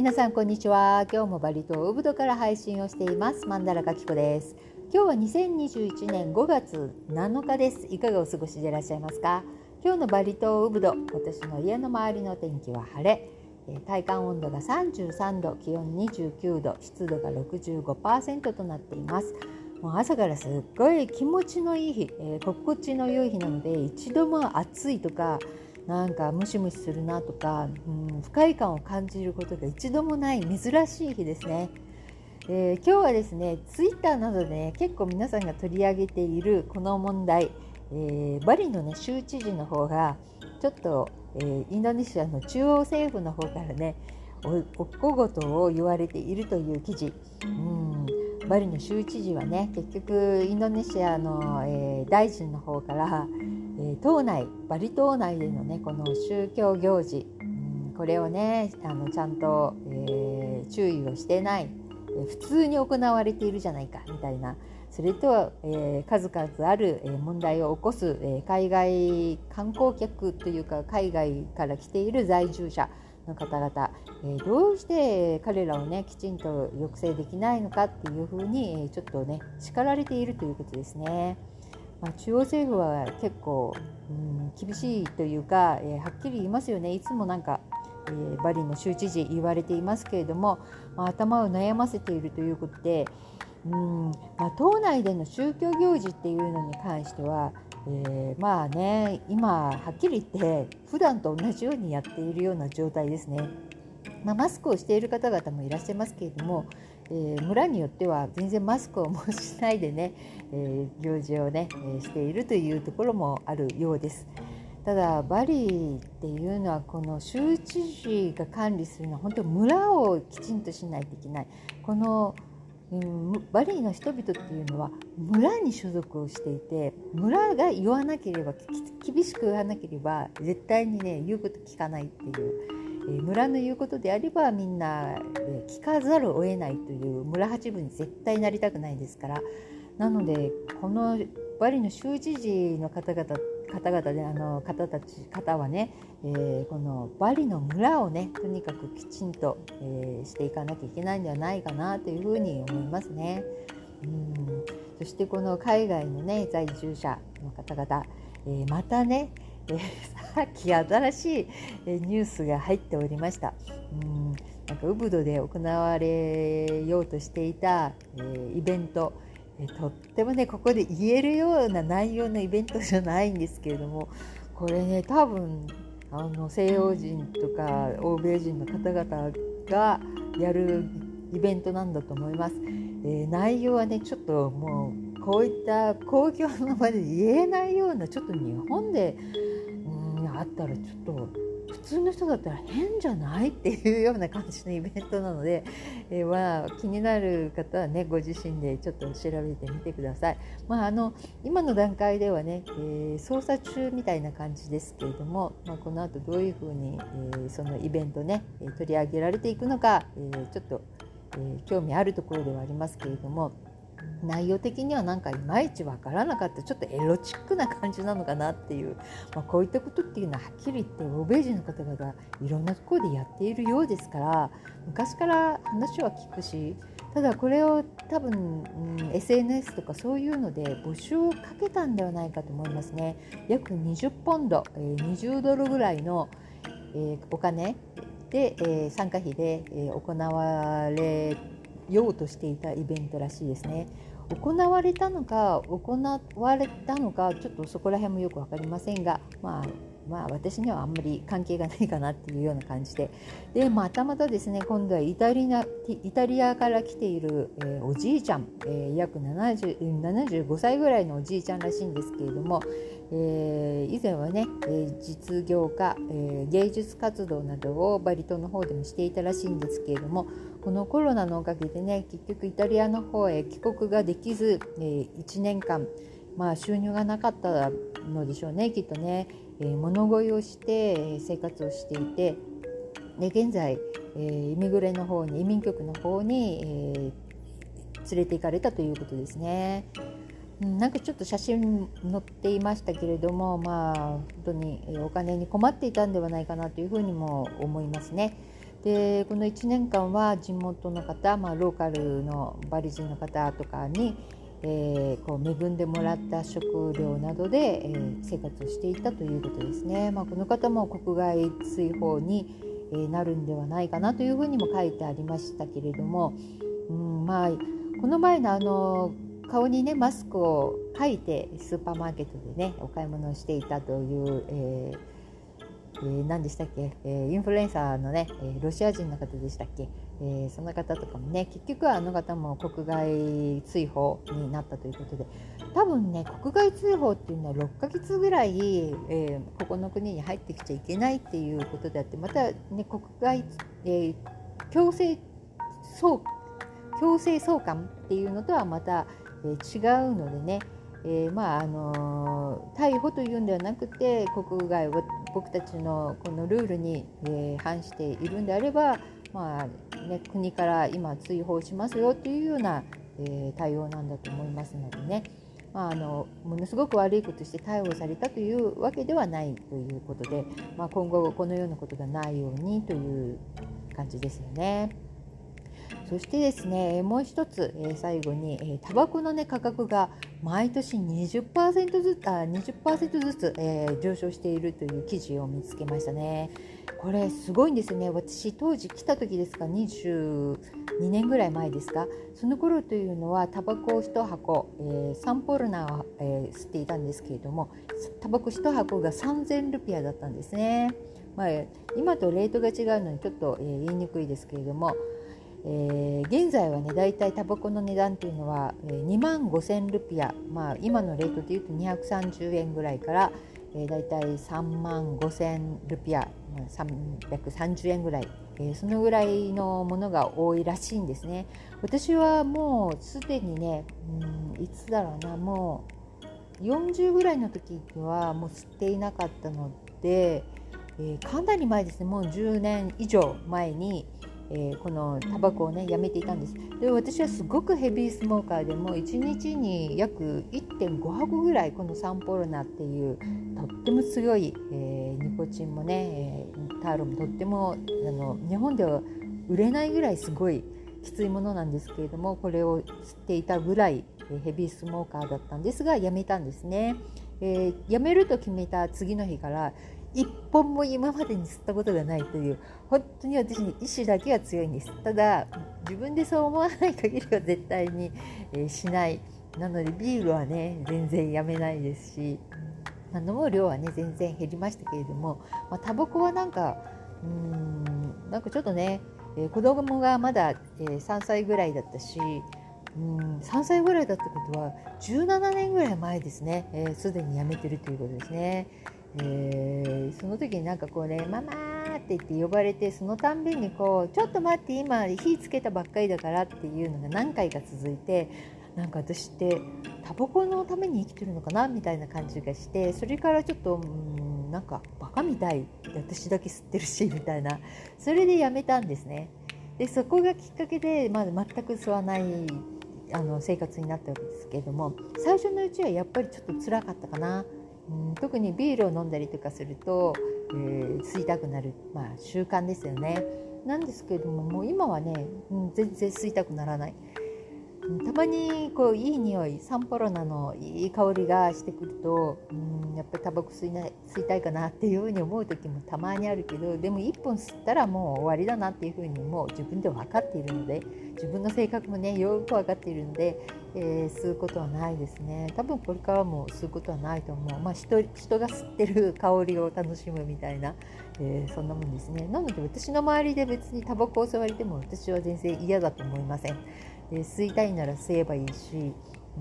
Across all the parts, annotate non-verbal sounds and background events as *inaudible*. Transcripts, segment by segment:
皆さんこんにちは。今日もバリ島ウブドから配信をしています。マンダラカキコです。今日は2021年5月7日です。いかがお過ごしでいらっしゃいますか？今日のバリ島ウブド私の家の周りの天気は晴れ。体感温度が33度気温29度湿度が65%となっています。もう朝からすっごい気持ちのいい日、えー、心地の良い日なので一度も暑いとかなんかムシムシするなとか、うん、不快感を感じることが一度もない珍しい日ですね。えー、今日はですねツイッターなどで、ね、結構皆さんが取り上げているこの問題、えー、バリの、ね、州知事の方がちょっと、えー、インドネシアの中央政府の方からねお小言を言われているという記事。うんバリの州知事はね結局インドネシアの、えー、大臣の方から、えー、島内バリ島内でのねこの宗教行事、うん、これをねあのちゃんと、えー、注意をしてない、え普通に行われているじゃないかみたいな。それと、え数々ある、え問題を起こす、え海外観光客というか海外から来ている在住者の方々、え、どうして彼らをねきちんと抑制できないのかっていうふうに、えちょっとね叱られているということですね。まあ、中央政府は結構、うん、厳しいというか、えー、はっきり言いますよねいつもなんか、えー、バリの州知事言われていますけれども、まあ、頭を悩ませているということで、うんまあ、島内での宗教行事っていうのに関してはえー、まあね今はっきり言って普段と同じようにやっているような状態ですね。まあ、マスクをしている方々もいらっしゃいますけれども、えー、村によっては全然マスクをもしないでね、*laughs* えー、行事をね、えしているというところもあるようです。ただバリっていうのはこの州知事が管理するのは本当に村をきちんとしないといけない。このうん、バリーの人々っていうのは村に所属をしていて村が言わなければ厳しく言わなければ絶対にね言うこと聞かないっていう、村の言うことであればみんな、聞かざるを得ないという村八分に絶対なりたくないですからなのでこのバリの州知事の方々方々であの方たち方はね、えー、このバリの村をねとにかくきちんと、えー、していかなきゃいけないんではないかなというふうに思いますね。うんそしてこの海外のね在住者の方々、えー、またね、え *laughs* さっき新しいニュースが入っておりました。うんなんかウブドで行われようとしていた、えイベントえとってもねここで言えるような内容のイベントじゃないんですけれどもこれね多分あの西洋人とか欧米人の方々がやるイベントなんだと思います。えー、内容はねちょっともうこういった公共の場で言えないようなちょっと日本でうんあったらちょっと普通の人だったら変じゃない？っていうような感じのイベントなので、えー、まあ、気になる方はねご自身でちょっと調べてみてください。まあ、あの今の段階ではね、えー、捜査中みたいな感じですけれども、まあ、この後どういうふうに、えー、そのイベントね取り上げられていくのか、えちょっと、え興味あるところではありますけれども。内容的にはなんかいまいち分からなかったちょっとエロチックな感じなのかなっていう、まあ、こういったことっていうのははっきり言って欧米人の方々いろんなところでやっているようですから昔から話は聞くしただこれを多分、うん、SNS とかそういうので募集をかけたんではないかと思いますね。約20ポンド、えー、20ドルぐらいの、えー、お金で、えー、参加費で、え行われようとしていたイベントらしいですね。行われたのか行われたのかちょっとそこら辺もよく分かりませんが、まあ、まあ私にはあんまり関係がないかなっていうような感じででまたまたですね今度はイタリアイタリアから来ている、えー、おじいちゃん、えー、約70 75歳ぐらいのおじいちゃんらしいんですけれども、えー、以前はね、え、実業家、え、芸術活動などをバリ島の方でもしていたらしいんですけれどもこのコロナのおかげでね結局イタリアの方へ帰国ができず、えー、1年間、まあ、収入がなかったのでしょうねきっとね、えー、物乞いをして生活をしていてで現在、えー、イミグレの方に移民局の方に、えー、連れて行かれたということですね。なんかちょっと写真載っていましたけれどもまあ本当にお金に困っていたんではないかなというふうにも思いますね。でこの1年間は地元の方、まあ、ローカルのバリ人の方とかに、えー、こう恵んでもらった食料などで、えー、生活をしていたということですね。まあ、この方も国外追放に、えー、なるんではないかなというふうにも書いてありましたけれども、うんまあ、この前のあの顔にねマスクを書いてスーパーマーケットでねお買い物をしていたという、えーえー、何でしたっけ、えー、インフルエンサーのね、えー、ロシア人の方でしたっけ、えー、その方とかもね結局はあの方も国外追放になったということで多分ね国外追放っていうのは6ヶ月ぐらい、えここの国に入ってきちゃいけないっていうことであってまたね国外、え強制送強制送還っていうのとはまた、え違うのでねえー、まああの逮捕というんではなくて国外を僕たちのこのルールに、え、反しているんであれば、まあね、国から今追放しますよというような、え、対応なんだと思いますのでね、まあ、あのものすごく悪いことして逮捕されたというわけではないということで、まあ、今後このようなことがないようにという感じですよね。そしてですねもう一つ、えー、最後に、えー、タバコの、ね、価格が毎年20%ずつあ20%ずつ、えー、上昇しているという記事を見つけましたね。これすごいんですね私当時来た時ですか？22年ぐらい前ですか？その頃というのはタバコを1箱、えー、サンポルナを、えー、吸っていたんですけれどもタバコ1箱が3000ルピアだったんですね。まあ、今とレートが違うのにちょっと、えー、言いにくいですけれどもえー、現在はねだいたいタバコの値段っていうのは、えー、2万5,000ルピア、まあ、今のレートでいうと230円ぐらいから、えー、だいたい3万5,000ルピア、まあ、330円ぐらい、えー、そのぐらいのものが多いらしいんですね。私はもうすでにね、うん、いつだろうなもう40ぐらいの時にはもう吸っていなかったので、えー、かなり前ですね。もう10年以上前に、えー、このタバコをねやめていたんですで私はすごくヘビースモーカーでも1日に約1.5箱ぐらいこのサンポロナっていうとっても強い、えー、ニコチンもね、えー、ターロもとってもあの日本では売れないぐらいすごいきついものなんですけれどもこれを吸っていたぐらいヘビースモーカーだったんですがやめたんですね。えー、辞めると決めた次の日から一本も今までに吸ったことがないという本当に私に意志だけは強いんです。ただ自分でそう思わない限りは絶対に、え、しない。なのでビールはね全然やめないですし、まあ、飲む量はね全然減りましたけれども、まあ、タバコはなんかうーんなんかちょっとね、えー、子供がまだ、えー、3歳ぐらいだったしうん3歳ぐらいだったことは17年ぐらい前ですね。すで、ー、に辞めてるということですね。えー、その時になんかこうね「ママ!」って言って呼ばれてそのたんびにこう「ちょっと待って今火つけたばっかりだから」っていうのが何回か続いてなんか私ってタバコのために生きてるのかなみたいな感じがしてそれからちょっとうんなんかバカみたい私だけ吸ってるしみたいなそれでやめたんですね。でそこがきっかけで、まあ、全く吸わないあの生活になったわけですけれども最初のうちはやっぱりちょっと辛かったかな。うん、特にビールを飲んだりとかすると、えー、吸いたくなる、まあ、習慣ですよね。なんですけれどももう今はね、うん、全然吸いたくならない。たまにこういい匂いサンポロナのいい香りがしてくるとうんやっぱりタバコ吸いな吸いたいかなっていうふうに思う時もたまにあるけどでも1本吸ったらもう終わりだなっていうふうにもう自分で分かっているので自分の性格もねよく分かっているので、えー、吸うことはないですね。多分これからも吸うことはないと思う、まあ、人人が吸ってる香りを楽しむみたいな、えー、そんなもんですね。なので私の周りで別にタバコを吸われても私は全然嫌だと思いません。で吸いたいなら吸えばいいし、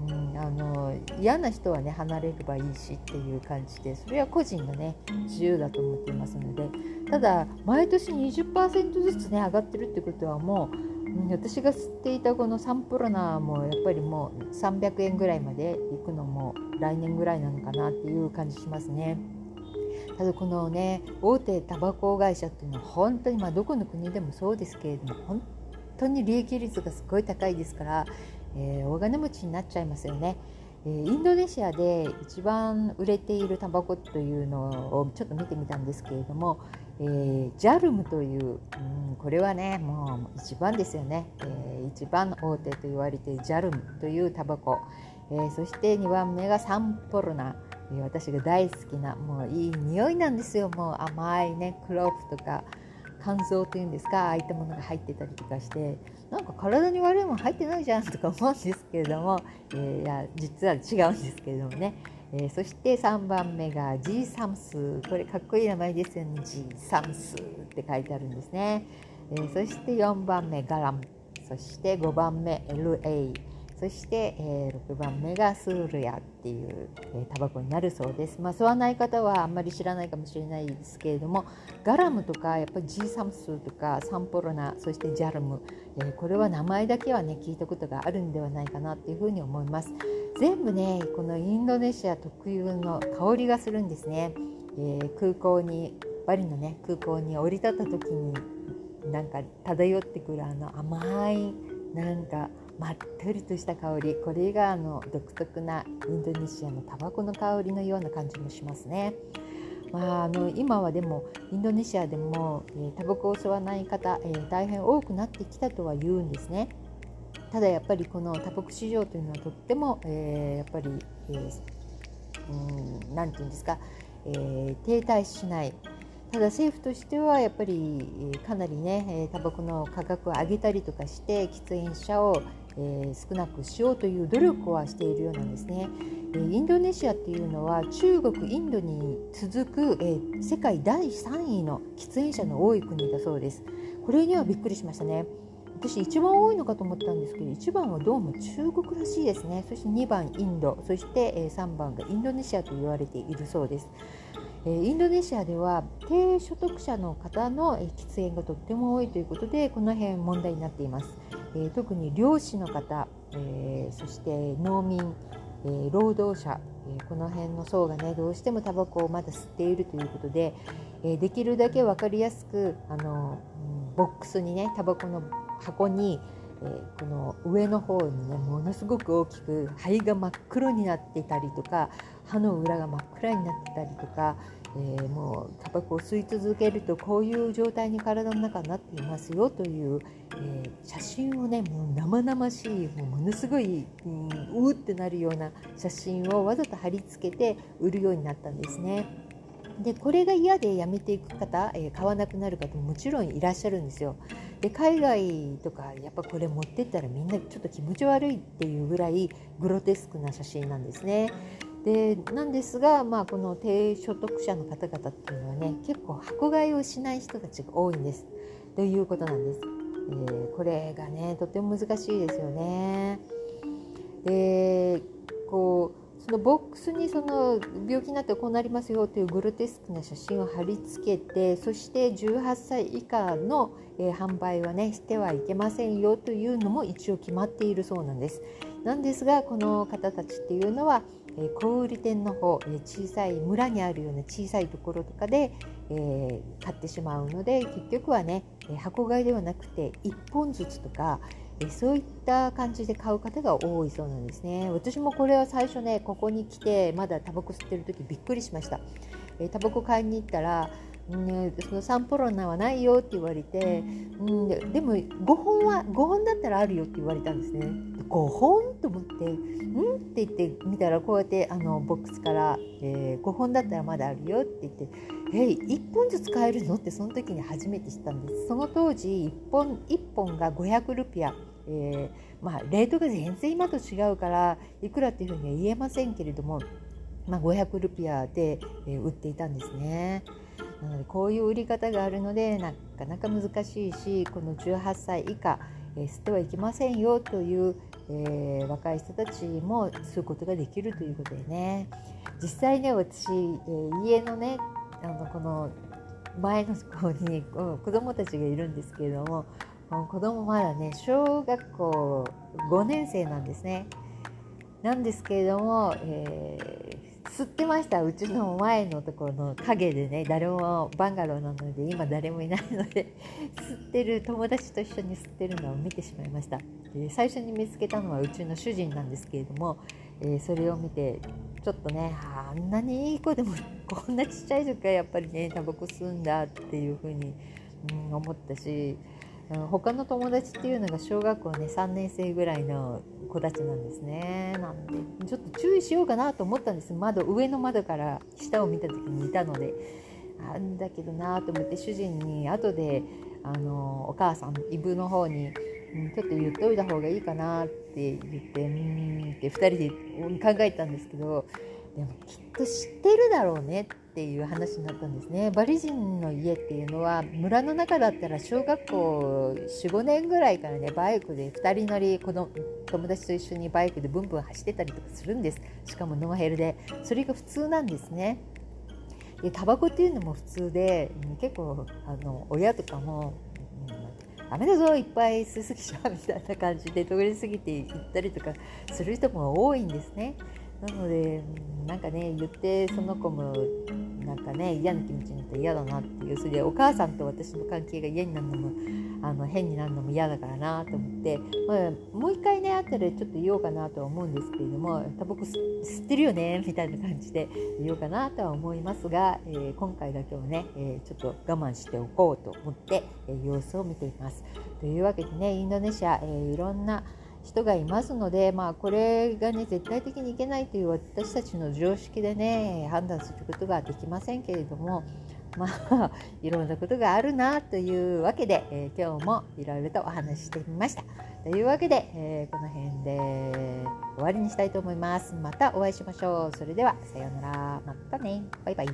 うん、あの嫌な人はね離れればいいしっていう感じでそれは個人のね自由だと思っていますのでただ毎年20%ずつね上がってるってことはもう、私が吸っていたこのサンプロナーもやっぱりもう300円ぐらいまで行くのも来年ぐらいなのかなっていう感じしますね。ただこのね大手タバコ会社っていうのは本当にまあどこの国でもそうですけれども本当に利益率がすごい高いですから、えー、大金持ちになっちゃいますよね。えインドネシアで一番売れているタバコというのをちょっと見てみたんですけれども、えー、ジャルムという、うん、これはねもう一番ですよね、えー、一番大手と言われているジャルムというタバコ、えー、そして2番目がサンポルナ、えー、私が大好きなもういい匂いなんですよ。もう甘いねクローブとか乾燥というんですかああいったものが入ってたりとかしてなんか体に悪いもの入ってないじゃんとか思うんですけれども、*laughs* えー、いや実は違うんですけれどもね。えー、そして3番目が G サムス。これかっこいい名前ですよね。G サムスって書いてあるんですね、えー、そして4番目ガラム。そして5番目 LA そして、えー、6番目がスールヤっていう、えー、タバコになるそうです。まあ、吸わない方はあんまり知らないかもしれないですけれどもガラムとかやっぱり G サムスとかサンポロナそしてジャルム、えー、これは名前だけはね聞いたことがあるんではないかなっていうふうに思います。全部ねこのインドネシア特有の香りがするんですね、えー、空港にバリのね空港に降り立った時になんか漂ってくるあの甘いなんかまったりとした香りこれがあの独特なインドネシアのタバコの香りのような感じもしますね。まあ、あの今はでもインドネシアでも、えー、タバコを吸わない方、えー、大変多くなってきたとは言うんですね。ただやっぱりこのタバコ市場というのはとっても、えー、やっぱり何、えー、うん、て言うんですか、えー、停滞しないただ政府としてはやっぱりかなりねタバコの価格を上げたりとかして喫煙者を、少なくしようという努力はしているようなんですね。インドネシアっていうのは中国インドに続く、世界第3位の喫煙者の多い国だそうです。これにはびっくりしましたね。私一番多いのかと思ったんですけど1番はどうも中国らしいですねそして2番インドそして3番がインドネシアと言われているそうですインドネシアでは低所得者の方の喫煙がとっても多いということでこの辺問題になっています。特に漁師の方そして農民労働者この辺の層がねどうしてもタバコをまだ吸っているということでできるだけ分かりやすくあのボックスにねタバコの箱に、えー、この上の方にねものすごく大きく肺が真っ黒になっていたりとか歯の裏が真っ暗になってたりとか、えー、もうタバコを吸い続けるとこういう状態に体の中になっていますよという、えー、写真をねもう生々しいもうものすごい、うん、うーってなるような写真をわざと貼り付けて売るようになったんですね。でこれが嫌でやめていく方、え、買わなくなる方ももちろんいらっしゃるんですよ。で海外とかやっぱこれ持ってったらみんなちょっと気持ち悪いっていうぐらいグロテスクな写真なんですね。でなんですが、まあ、この低所得者の方々っていうのはね結構箱買いをしない人たちが多いんですということなんです。えー、これがねとても難しいですよね。でこうそのボックスにその病気になってこうなりますよというグロテスクな写真を貼り付けてそして18歳以下の、え、販売はねしてはいけませんよというのも一応決まっているそうなんです。なんですがこの方たちっていうのは、え、小売店の方、え、小さい村にあるような小さいところとかで、え、買ってしまうので結局はね箱買いではなくて1本ずつとかえそういった感じで買う方が多いそうなんですね。私もこれは最初ねここに来てまだタバコ吸ってる時びっくりしました、えタバコ買いに行ったらね、そのサンポロナはないよって言われて、うん、でも5本は5本だったらあるよって言われたんですね。5本と思って「うん?」って言って見たらこうやってあのボックスから、えー、5本だったらまだあるよって言って「え1本ずつ買えるの?」ってその時に初めて知ったんです。その当時1本 ,1 本が500ルピア。えー、まあ、レートが全然今と違うからいくらっていうふうには言えませんけれども、まあ、500ルピアで、え売っていたんですね。なのでこういう売り方があるのでなかなか難しいしこの18歳以下、えー、吸ってはいけませんよという、えー、若い人たちも吸うことができるということでね実際ね私、えー、家のねあのこの前の方に子供たちがいるんですけれども子供まだね小学校5年生なんですね。なんですけれども、えー、吸ってました。うちの前のところの陰でね誰もバンガローなので今誰もいないので吸ってる友達と一緒に吸ってるのを見てしまいました、えー、最初に見つけたのはうちの主人なんですけれども、えー、それを見てちょっとねあんなにいい子でもこんなちっちゃい時からやっぱりねタバコ吸うんだっていうふうに、うん、思ったし、他の友達っていうのが小学校ね3年生ぐらいの子たちなんですね。なんでちょっと注意しようかなと思ったんです。窓上の窓から下を見た時にいたので。あんだけどなと思って主人に後であのお母さんイブの方にちょっと言っといた方がいいかなって言ってうんって2人で考えたんですけどでもきっと知ってるだろうねっていう話になったんですね。バリ人の家っていうのは村の中だったら小学校45年ぐらいからねバイクで2人乗りこの友達と一緒にバイクでブンブン走ってたりとかするんです。しかもノーヘルで。それが普通なんですね。でタバコっていうのも普通で結構あの親とかもダメだぞいっぱい吸いすぎちゃうみたいな感じで通り過ぎていったりとかする人も多いんですね。なのでなんかね言ってその子もなんかね嫌な気持ちになって嫌だなっていうそれでお母さんと私の関係が嫌になるのもあの変になるのも嫌だからなと思って、まあ、もう一回ねあったらちょっと言おうかなとは思うんですけれどもタバコ吸ってるよねみたいな感じで言おうかなとは思いますが、えー、今回だけはね、えー、ちょっと我慢しておこうと思って、えー、様子を見ています。というわけでねインドネシア、えいろんな人がいますので、まあ、これがね絶対的にいけないという私たちの常識でね判断することができませんけれどもまあ *laughs* いろんなことがあるなというわけで、えー、今日もいろいろとお話ししてみました。というわけで、えー、この辺で終わりにしたいと思います。またお会いしましょう。それではさようなら。またね。バイバイ。